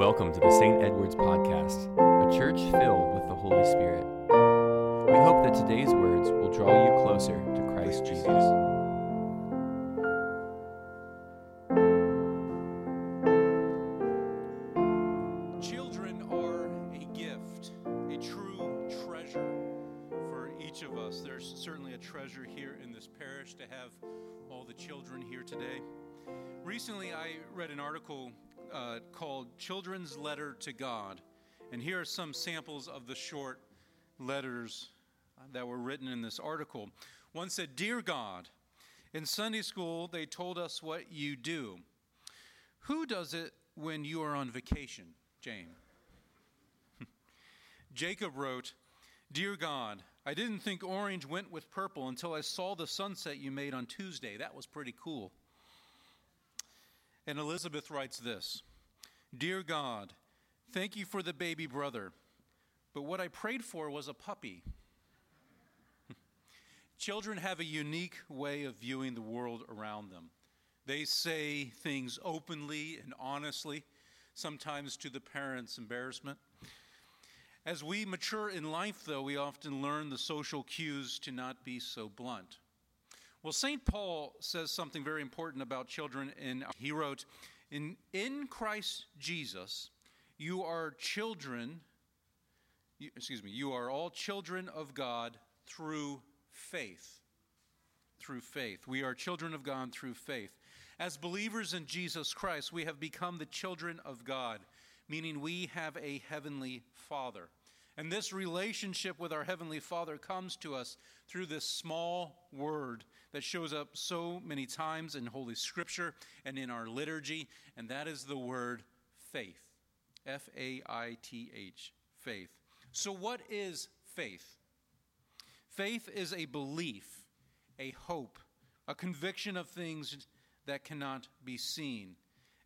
Welcome to the St. Edward's Podcast, a church filled with the Holy Spirit. We hope that today's words will draw you closer to Christ Jesus. Children are a gift, a true treasure for each of us. There's certainly a treasure here in this parish to have all the children here today. Recently, I read an article uh, called Children's Letter to God, and here are some samples of the short letters that were written in this article. One said, Dear God, in Sunday school, they told us what you do. Who does it when you are on vacation, Jane? Jacob wrote, Dear God, I didn't think orange went with purple until I saw the sunset you made on Tuesday. That was pretty cool. And Elizabeth writes this Dear God, thank you for the baby brother, but what I prayed for was a puppy. Children have a unique way of viewing the world around them. They say things openly and honestly, sometimes to the parents' embarrassment. As we mature in life, though, we often learn the social cues to not be so blunt. Well, St. Paul says something very important about children. In, he wrote, in, in Christ Jesus, you are children, you, excuse me, you are all children of God through faith. Through faith. We are children of God through faith. As believers in Jesus Christ, we have become the children of God, meaning we have a heavenly Father. And this relationship with our Heavenly Father comes to us through this small word that shows up so many times in Holy Scripture and in our liturgy, and that is the word faith. F A I T H, faith. So, what is faith? Faith is a belief, a hope, a conviction of things that cannot be seen.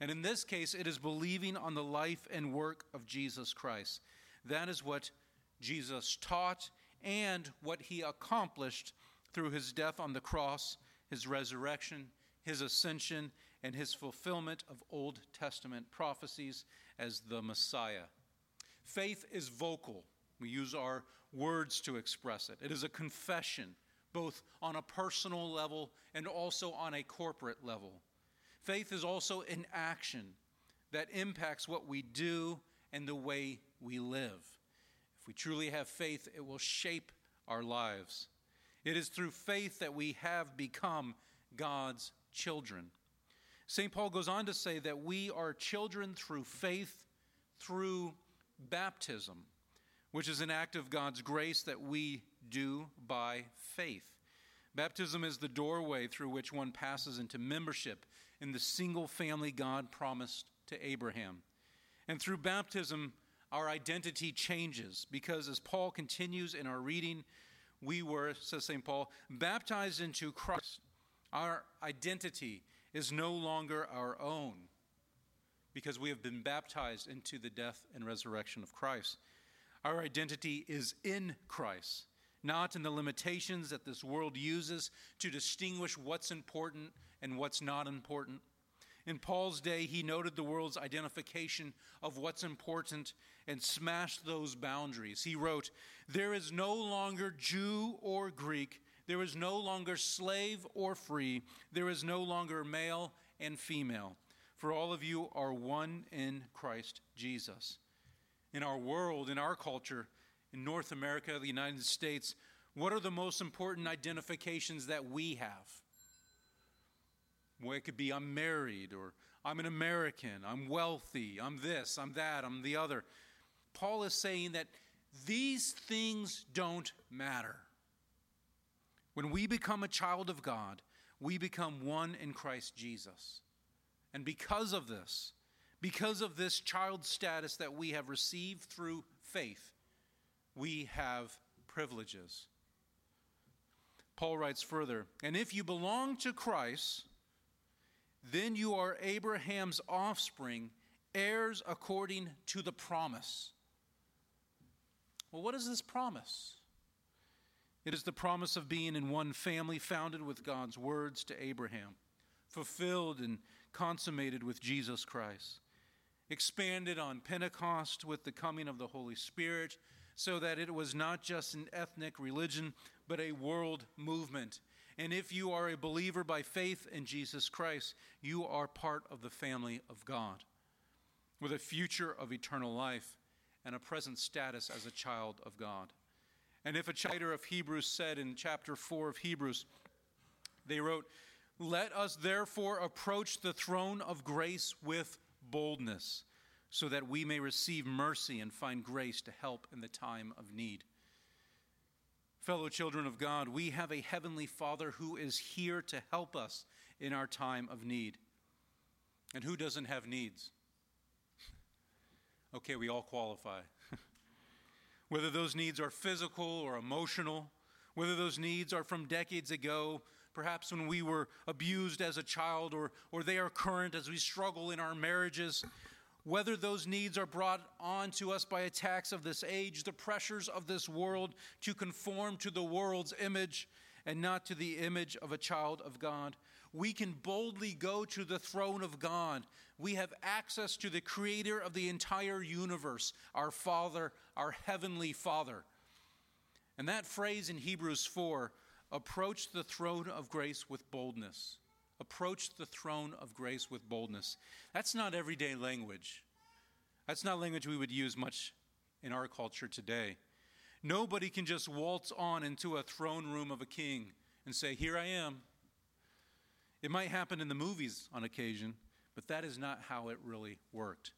And in this case, it is believing on the life and work of Jesus Christ. That is what Jesus taught and what he accomplished through his death on the cross, his resurrection, his ascension, and his fulfillment of Old Testament prophecies as the Messiah. Faith is vocal. We use our words to express it. It is a confession, both on a personal level and also on a corporate level. Faith is also an action that impacts what we do and the way we live. If we truly have faith, it will shape our lives. It is through faith that we have become God's children. St. Paul goes on to say that we are children through faith, through baptism, which is an act of God's grace that we do by faith. Baptism is the doorway through which one passes into membership in the single family God promised to Abraham. And through baptism, our identity changes because, as Paul continues in our reading, we were, says St. Paul, baptized into Christ. Our identity is no longer our own because we have been baptized into the death and resurrection of Christ. Our identity is in Christ, not in the limitations that this world uses to distinguish what's important and what's not important. In Paul's day, he noted the world's identification of what's important and smashed those boundaries. He wrote, There is no longer Jew or Greek, there is no longer slave or free, there is no longer male and female, for all of you are one in Christ Jesus. In our world, in our culture, in North America, the United States, what are the most important identifications that we have? Well, it could be I'm married, or I'm an American, I'm wealthy, I'm this, I'm that, I'm the other. Paul is saying that these things don't matter. When we become a child of God, we become one in Christ Jesus. And because of this, because of this child status that we have received through faith, we have privileges. Paul writes further, and if you belong to Christ, then you are Abraham's offspring, heirs according to the promise. Well, what is this promise? It is the promise of being in one family founded with God's words to Abraham, fulfilled and consummated with Jesus Christ. expanded on Pentecost with the coming of the Holy Spirit, so that it was not just an ethnic religion, but a world movement. And if you are a believer by faith in Jesus Christ, you are part of the family of God, with a future of eternal life and a present status as a child of God. And if a writer of Hebrews said in chapter 4 of Hebrews, they wrote, Let us therefore approach the throne of grace with boldness, so that we may receive mercy and find grace to help in the time of need. Fellow children of God, we have a heavenly Father who is here to help us in our time of need. And who doesn't have needs? Okay, we all qualify. whether those needs are physical or emotional, whether those needs are from decades ago, perhaps when we were abused as a child, or, or they are current as we struggle in our marriages, whether those needs are brought on to us by attacks of this age, the pressures of this world to conform to the world's image and not to the image of a child of God. We can boldly go to the throne of God. We have access to the creator of the entire universe, our Father, our heavenly Father. And that phrase in Hebrews 4 approach the throne of grace with boldness. Approach the throne of grace with boldness. That's not everyday language. That's not language we would use much in our culture today. Nobody can just waltz on into a throne room of a king and say, Here I am. It might happen in the movies on occasion, but that is not how it really worked.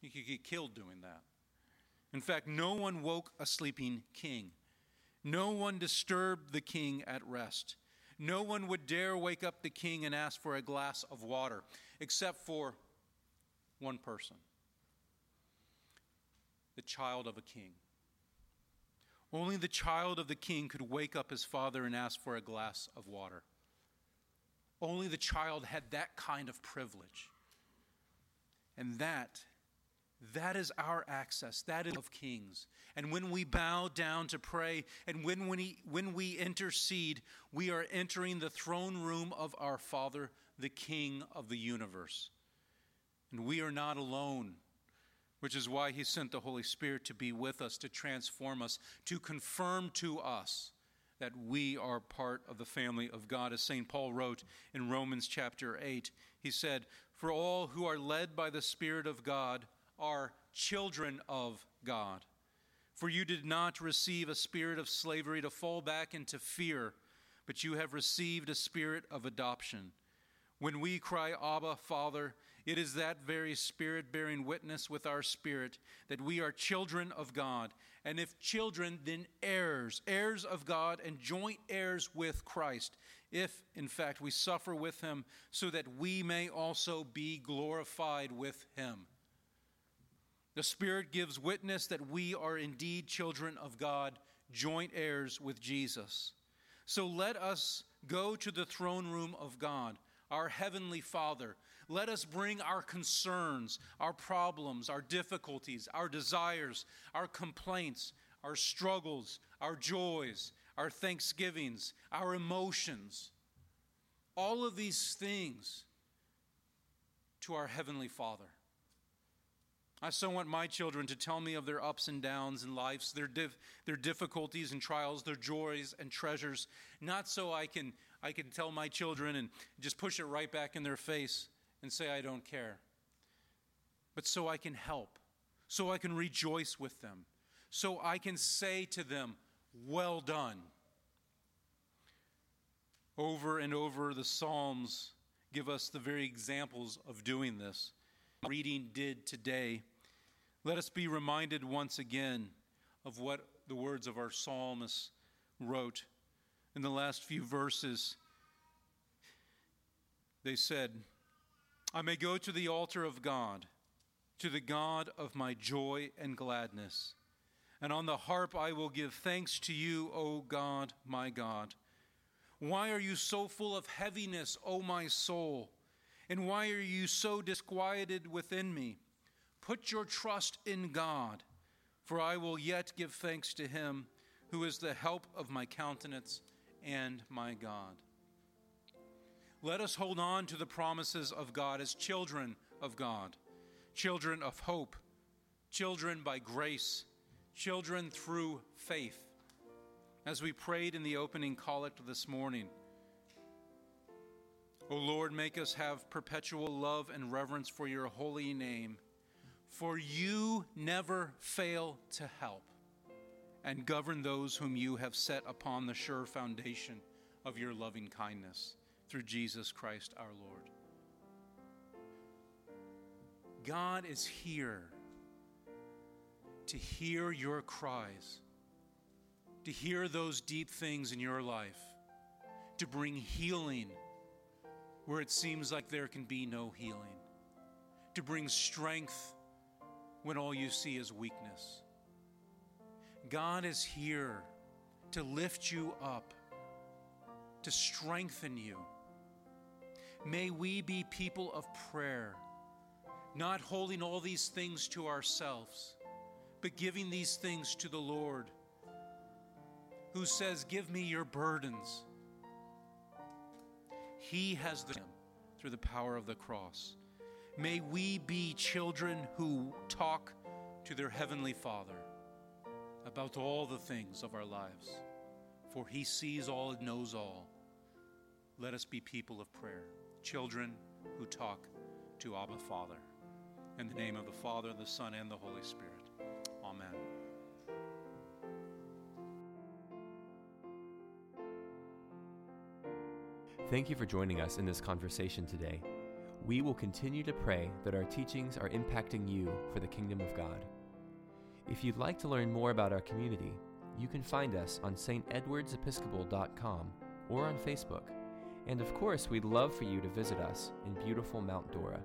You could get killed doing that. In fact, no one woke a sleeping king. No one disturbed the king at rest. No one would dare wake up the king and ask for a glass of water, except for one person the child of a king. Only the child of the king could wake up his father and ask for a glass of water. Only the child had that kind of privilege. And that, that is our access. That is of kings. And when we bow down to pray and when we, when we intercede, we are entering the throne room of our Father, the King of the universe. And we are not alone which is why he sent the Holy Spirit to be with us, to transform us, to confirm to us that we are part of the family of God. As St. Paul wrote in Romans chapter 8, he said, For all who are led by the Spirit of God are children of God. For you did not receive a spirit of slavery to fall back into fear, but you have received a spirit of adoption. When we cry, Abba, Father, it is that very Spirit bearing witness with our spirit that we are children of God. And if children, then heirs, heirs of God and joint heirs with Christ, if in fact we suffer with him, so that we may also be glorified with him. The Spirit gives witness that we are indeed children of God, joint heirs with Jesus. So let us go to the throne room of God, our Heavenly Father let us bring our concerns, our problems, our difficulties, our desires, our complaints, our struggles, our joys, our thanksgivings, our emotions, all of these things to our Heavenly Father. I so want my children to tell me of their ups and downs in lives, their, their difficulties and trials, their joys and treasures, not so I can, I can tell my children and just push it right back in their face and say, I don't care, but so I can help, so I can rejoice with them, so I can say to them, Well done. Over and over, the Psalms give us the very examples of doing this. Reading did today. Let us be reminded once again of what the words of our psalmist wrote in the last few verses. They said, I may go to the altar of God, to the God of my joy and gladness. And on the harp I will give thanks to you, O God, my God. Why are you so full of heaviness, O my soul? And why are you so disquieted within me? Put your trust in God, for I will yet give thanks to him who is the help of my countenance and my God. Let us hold on to the promises of God as children of God. children of hope, children by grace, children through faith. As we prayed in the opening collect this morning, O Lord, make us have perpetual love and reverence for your holy name, for you never fail to help and govern those whom you have set upon the sure foundation of your loving kindness through Jesus Christ our Lord. God is here to hear your cries, to hear those deep things in your life, to bring healing where it seems like there can be no healing, to bring strength when all you see is weakness. God is here to lift you up, to strengthen you. May we be people of prayer, not holding all these things to ourselves, but giving these things to the Lord, who says, Give me your burdens. He has them through the power of the cross. May we be children who talk to their Heavenly Father about all the things of our lives, for He sees all and knows all. Let us be people of prayer, children who talk to Abba Father. In the name of the Father, the Son, and the Holy Spirit. Amen. Thank you for joining us in this conversation today. We will continue to pray that our teachings are impacting you for the kingdom of God. If you'd like to learn more about our community, you can find us on stedwardsepiscopal.com or on Facebook. And of course, we'd love for you to visit us in beautiful Mount Dora.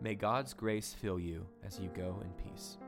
May God's grace fill you as you go in peace.